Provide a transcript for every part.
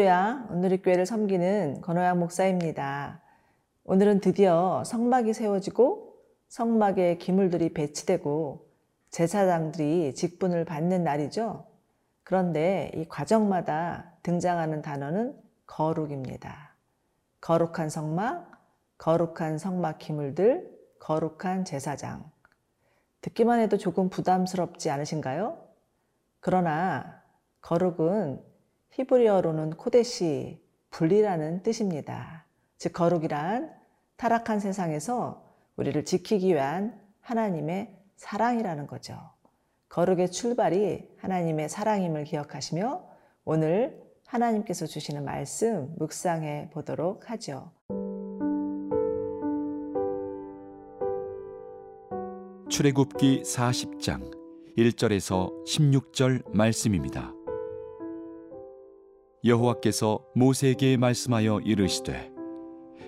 할렐루야, 오늘의 교회를 섬기는 권호양 목사입니다. 오늘은 드디어 성막이 세워지고 성막에 기물들이 배치되고 제사장들이 직분을 받는 날이죠. 그런데 이 과정마다 등장하는 단어는 거룩입니다. 거룩한 성막, 거룩한 성막 기물들, 거룩한 제사장. 듣기만 해도 조금 부담스럽지 않으신가요? 그러나 거룩은 히브리어로는 코데시, 분리라는 뜻입니다. 즉, 거룩이란 타락한 세상에서 우리를 지키기 위한 하나님의 사랑이라는 거죠. 거룩의 출발이 하나님의 사랑임을 기억하시며 오늘 하나님께서 주시는 말씀 묵상해 보도록 하죠. 출애굽기 40장 1절에서 16절 말씀입니다. 여호와께서 모세에게 말씀하여 이르시되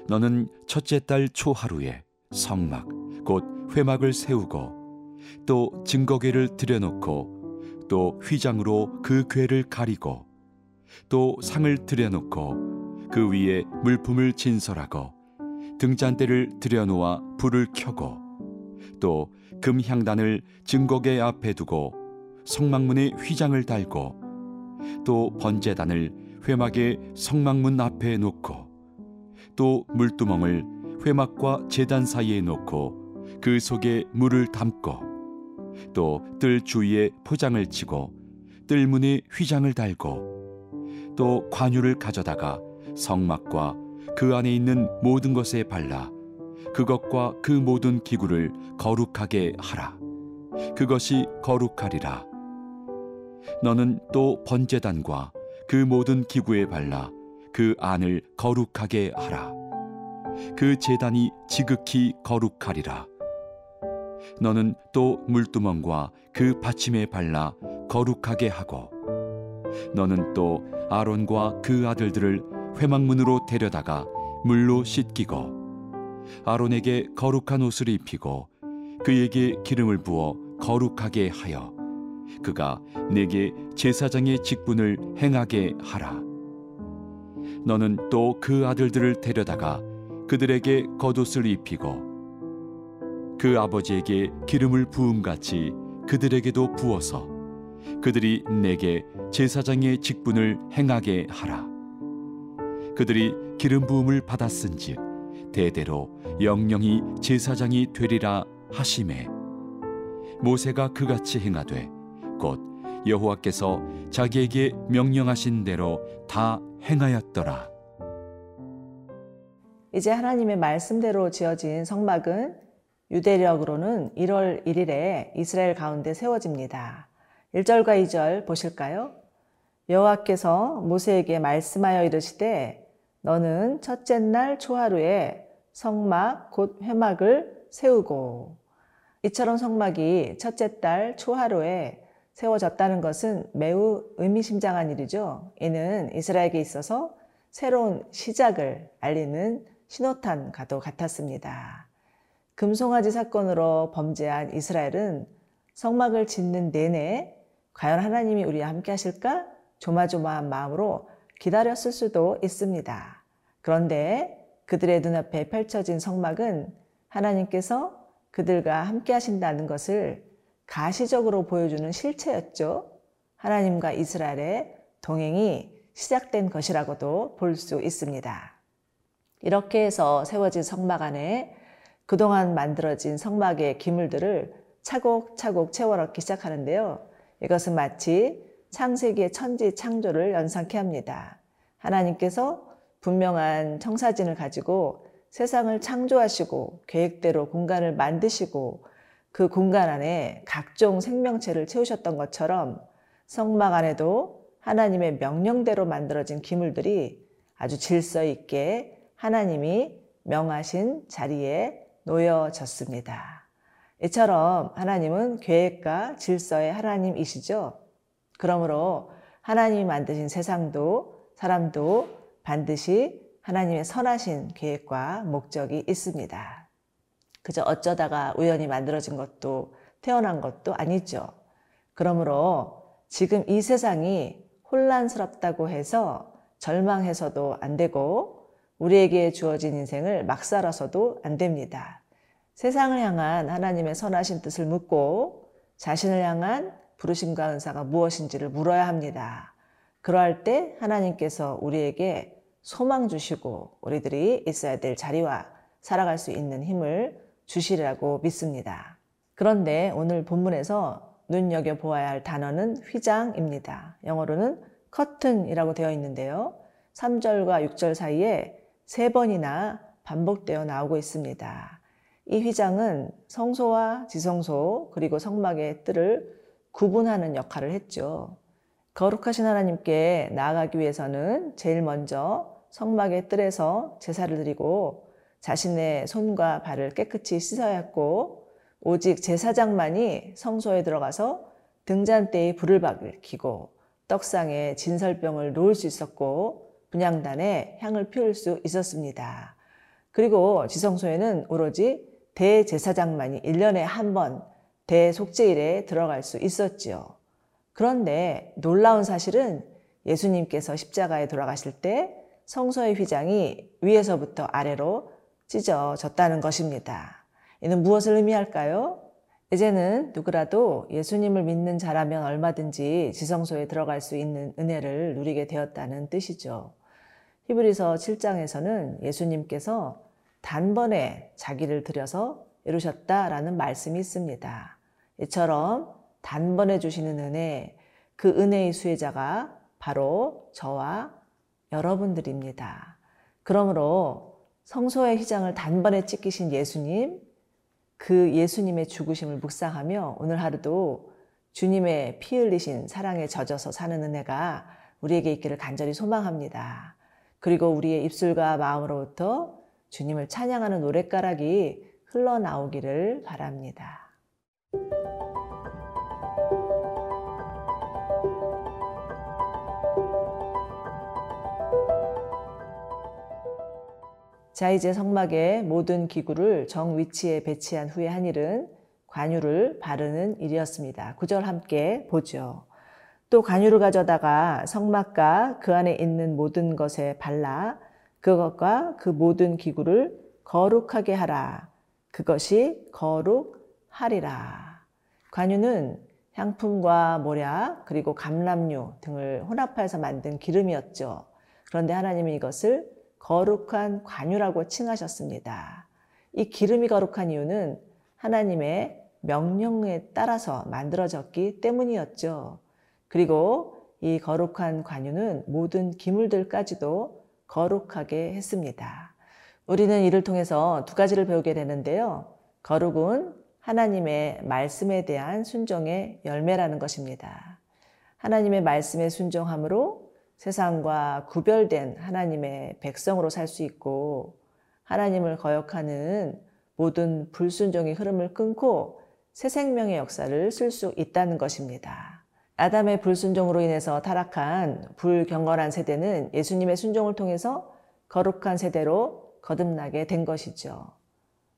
너는 첫째 달 초하루에 성막 곧 회막을 세우고 또 증거궤를 들여놓고 또 휘장으로 그 궤를 가리고 또 상을 들여놓고 그 위에 물품을 진설하고 등잔대를 들여놓아 불을 켜고 또 금향단을 증거궤 앞에 두고 성막문에 휘장을 달고 또 번제단을 회막의 성막문 앞에 놓고 또 물두멍을 회막과 제단 사이에 놓고 그 속에 물을 담고 또 뜰 주위에 포장을 치고 뜰문에 휘장을 달고 또 관유를 가져다가 성막과 그 안에 있는 모든 것에 발라 그것과 그 모든 기구를 거룩하게 하라. 그것이 거룩하리라 너는 또 번제단과 그 모든 기구에 발라 그 안을 거룩하게 하라. 그 제단이 지극히 거룩하리라. 너는 또 물두멍과 그 받침에 발라 거룩하게 하고 너는 또 아론과 그 아들들을 회막문으로 데려다가 물로 씻기고 아론에게 거룩한 옷을 입히고 그에게 기름을 부어 거룩하게 하여 그가 내게 제사장의 직분을 행하게 하라. 너는 또 그 아들들을 데려다가 그들에게 겉옷을 입히고 그 아버지에게 기름을 부음 같이 그들에게도 부어서 그들이 내게 제사장의 직분을 행하게 하라. 그들이 기름 부음을 받았은즉 대대로 영영이 제사장이 되리라 하심에 모세가 그같이 행하되 곧 여호와께서 자기에게 명령하신 대로 다 행하였더라. 이제 하나님의 말씀대로 지어진 성막은 유대력으로는 1월 1일에 이스라엘 가운데 세워집니다. 1절과 2절 보실까요? 여호와께서 모세에게 말씀하여 이르시되 너는 첫째 날 초하루에 성막 곧 회막을 세우고 이처럼 성막이 첫째 달 초하루에 세워졌다는 것은 매우 의미심장한 일이죠. 이는 이스라엘에게 있어서 새로운 시작을 알리는 신호탄과도 같았습니다. 금송아지 사건으로 범죄한 이스라엘은 성막을 짓는 내내 과연 하나님이 우리와 함께 하실까 조마조마한 마음으로 기다렸을 수도 있습니다. 그런데 그들의 눈앞에 펼쳐진 성막은 하나님께서 그들과 함께 하신다는 것을 가시적으로 보여주는 실체였죠. 하나님과 이스라엘의 동행이 시작된 것이라고도 볼 수 있습니다. 이렇게 해서 세워진 성막 안에 그동안 만들어진 성막의 기물들을 차곡차곡 채워 넣기 시작하는데요. 이것은 마치 창세기의 천지 창조를 연상케 합니다. 하나님께서 분명한 청사진을 가지고 세상을 창조하시고 계획대로 공간을 만드시고 그 공간 안에 각종 생명체를 채우셨던 것처럼 성막 안에도 하나님의 명령대로 만들어진 기물들이 아주 질서 있게 하나님이 명하신 자리에 놓여졌습니다. 이처럼 하나님은 계획과 질서의 하나님이시죠. 그러므로 하나님이 만드신 세상도 사람도 반드시 하나님의 선하신 계획과 목적이 있습니다. 그저 어쩌다가 우연히 만들어진 것도 태어난 것도 아니죠. 그러므로 지금 이 세상이 혼란스럽다고 해서 절망해서도 안 되고 우리에게 주어진 인생을 막 살아서도 안 됩니다. 세상을 향한 하나님의 선하신 뜻을 묻고 자신을 향한 부르심과 은사가 무엇인지를 물어야 합니다. 그러할 때 하나님께서 우리에게 소망 주시고 우리들이 있어야 될 자리와 살아갈 수 있는 힘을 주시리라고 믿습니다. 그런데 오늘 본문에서 눈여겨 보아야 할 단어는 휘장입니다. 영어로는 커튼이라고 되어 있는데요. 3절과 6절 사이에 세 번이나 반복되어 나오고 있습니다. 이 휘장은 성소와 지성소 그리고 성막의 뜰을 구분하는 역할을 했죠. 거룩하신 하나님께 나아가기 위해서는 제일 먼저 성막의 뜰에서 제사를 드리고 자신의 손과 발을 깨끗이 씻어야 했고 오직 제사장만이 성소에 들어가서 등잔대에 불을 밝히고 떡상에 진설병을 놓을 수 있었고 분양단에 향을 피울 수 있었습니다. 그리고 지성소에는 오로지 대제사장만이 1년에 한 번 대속제일에 들어갈 수 있었지요. 그런데 놀라운 사실은 예수님께서 십자가에 돌아가실 때 성소의 휘장이 위에서부터 아래로 찢어졌다는 것입니다. 이는 무엇을 의미할까요? 이제는 누구라도 예수님을 믿는 자라면 얼마든지 지성소에 들어갈 수 있는 은혜를 누리게 되었다는 뜻이죠. 히브리서 7장에서는 예수님께서 단번에 자기를 들여서 이루셨다라는 말씀이 있습니다. 이처럼 단번에 주시는 은혜, 그 은혜의 수혜자가 바로 저와 여러분들입니다. 그러므로 성소의 휘장을 단번에 찢기신 예수님, 그 예수님의 죽으심을 묵상하며 오늘 하루도 주님의 피 흘리신 사랑에 젖어서 사는 은혜가 우리에게 있기를 간절히 소망합니다. 그리고 우리의 입술과 마음으로부터 주님을 찬양하는 노랫가락이 흘러나오기를 바랍니다. 자, 이제 성막의 모든 기구를 정 위치에 배치한 후에 한 일은 관유를 바르는 일이었습니다. 구절 함께 보죠. 또 관유를 가져다가 성막과 그 안에 있는 모든 것에 발라 그것과 그 모든 기구를 거룩하게 하라. 그것이 거룩하리라. 관유는 향품과 모략 그리고 감람류 등을 혼합하여서 만든 기름이었죠. 그런데 하나님이 이것을 거룩한 관유라고 칭하셨습니다. 이 기름이 거룩한 이유는 하나님의 명령에 따라서 만들어졌기 때문이었죠. 그리고 이 거룩한 관유는 모든 기물들까지도 거룩하게 했습니다. 우리는 이를 통해서 두 가지를 배우게 되는데요. 거룩은 하나님의 말씀에 대한 순종의 열매라는 것입니다. 하나님의 말씀에 순종함으로 세상과 구별된 하나님의 백성으로 살 수 있고 하나님을 거역하는 모든 불순종의 흐름을 끊고 새 생명의 역사를 쓸 수 있다는 것입니다. 아담의 불순종으로 인해서 타락한 불경건한 세대는 예수님의 순종을 통해서 거룩한 세대로 거듭나게 된 것이죠.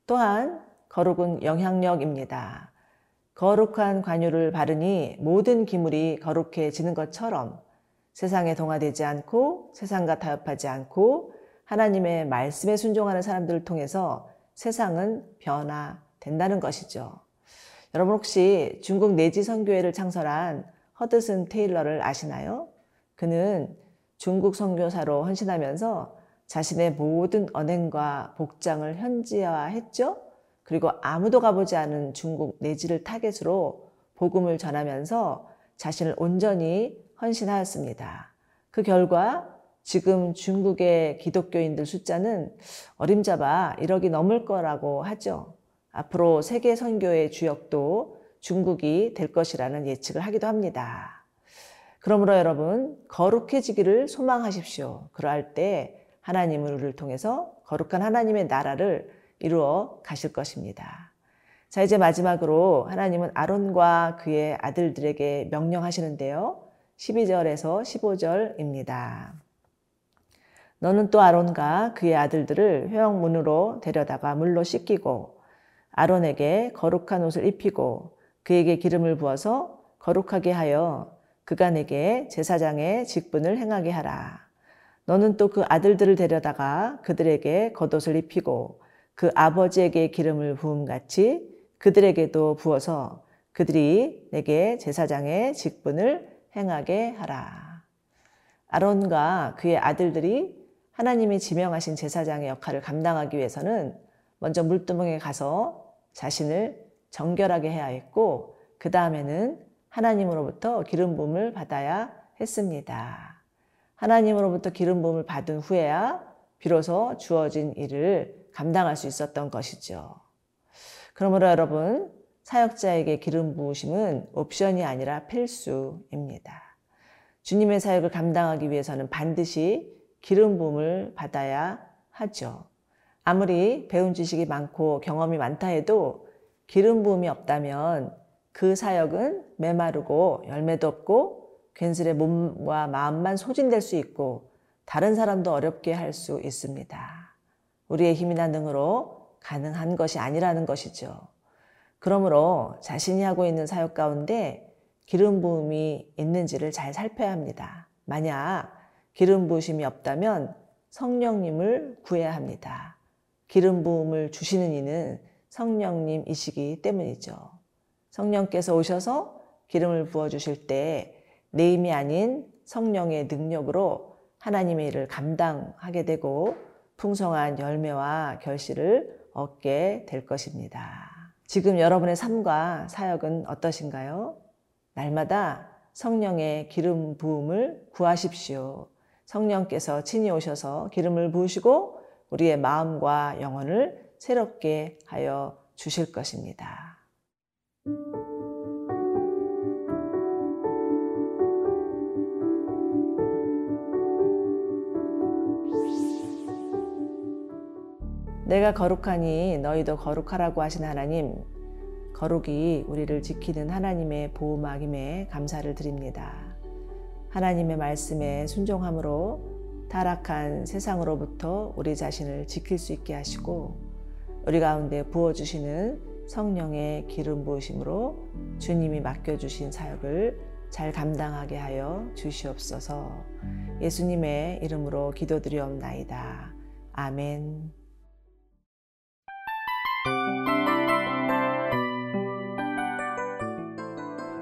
또한 거룩은 영향력입니다. 거룩한 관유를 바르니 모든 기물이 거룩해지는 것처럼 세상에 동화되지 않고 세상과 타협하지 않고 하나님의 말씀에 순종하는 사람들을 통해서 세상은 변화된다는 것이죠. 여러분 혹시 중국 내지 선교회를 창설한 허드슨 테일러를 아시나요? 그는 중국 선교사로 헌신하면서 자신의 모든 언행과 복장을 현지화했죠. 그리고 아무도 가보지 않은 중국 내지를 타겟으로 복음을 전하면서 자신을 온전히 헌신하였습니다. 그 결과 지금 중국의 기독교인들 숫자는 어림잡아 1억이 넘을 거라고 하죠. 앞으로 세계 선교의 주역도 중국이 될 것이라는 예측을 하기도 합니다. 그러므로 여러분 거룩해지기를 소망하십시오. 그러할 때 하나님을 우리를 통해서 거룩한 하나님의 나라를 이루어 가실 것입니다. 자 이제 마지막으로 하나님은 아론과 그의 아들들에게 명령하시는데요. 12절에서 15절입니다. 너는 또 아론과 그의 아들들을 회영문으로 데려다가 물로 씻기고 아론에게 거룩한 옷을 입히고 그에게 기름을 부어서 거룩하게 하여 그가 내게 제사장의 직분을 행하게 하라. 너는 또 그 아들들을 데려다가 그들에게 겉옷을 입히고 그 아버지에게 기름을 부음 같이 그들에게도 부어서 그들이 내게 제사장의 직분을 행하게 하라. 아론과 그의 아들들이 하나님이 지명하신 제사장의 역할을 감당하기 위해서는 먼저 물두멍에 가서 자신을 정결하게 해야 했고 그 다음에는 하나님으로부터 기름 부음을 받아야 했습니다. 하나님으로부터 기름 부음을 받은 후에야 비로소 주어진 일을 감당할 수 있었던 것이죠. 그러므로 여러분 사역자에게 기름 부으심은 옵션이 아니라 필수입니다. 주님의 사역을 감당하기 위해서는 반드시 기름 부음을 받아야 하죠. 아무리 배운 지식이 많고 경험이 많다 해도 기름 부음이 없다면 그 사역은 메마르고 열매도 없고 괜스레 몸과 마음만 소진될 수 있고 다른 사람도 어렵게 할 수 있습니다. 우리의 힘이나 능으로 가능한 것이 아니라는 것이죠. 그러므로 자신이 하고 있는 사역 가운데 기름 부음이 있는지를 잘 살펴야 합니다. 만약 기름 부으심이 없다면 성령님을 구해야 합니다. 기름 부음을 주시는 이는 성령님이시기 때문이죠. 성령께서 오셔서 기름을 부어 주실 때 내 힘이 아닌 성령의 능력으로 하나님의 일을 감당하게 되고 풍성한 열매와 결실을 얻게 될 것입니다. 지금 여러분의 삶과 사역은 어떠신가요? 날마다 성령의 기름 부음을 구하십시오. 성령께서 친히 오셔서 기름을 부으시고 우리의 마음과 영혼을 새롭게 하여 주실 것입니다. 내가 거룩하니 너희도 거룩하라고 하신 하나님, 거룩이 우리를 지키는 하나님의 보호막임에 감사를 드립니다. 하나님의 말씀에 순종함으로 타락한 세상으로부터 우리 자신을 지킬 수 있게 하시고 우리 가운데 부어주시는 성령의 기름 부으심으로 주님이 맡겨주신 사역을 잘 감당하게 하여 주시옵소서 예수님의 이름으로 기도드리옵나이다. 아멘.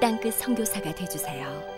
땅끝 성교사가 되주세요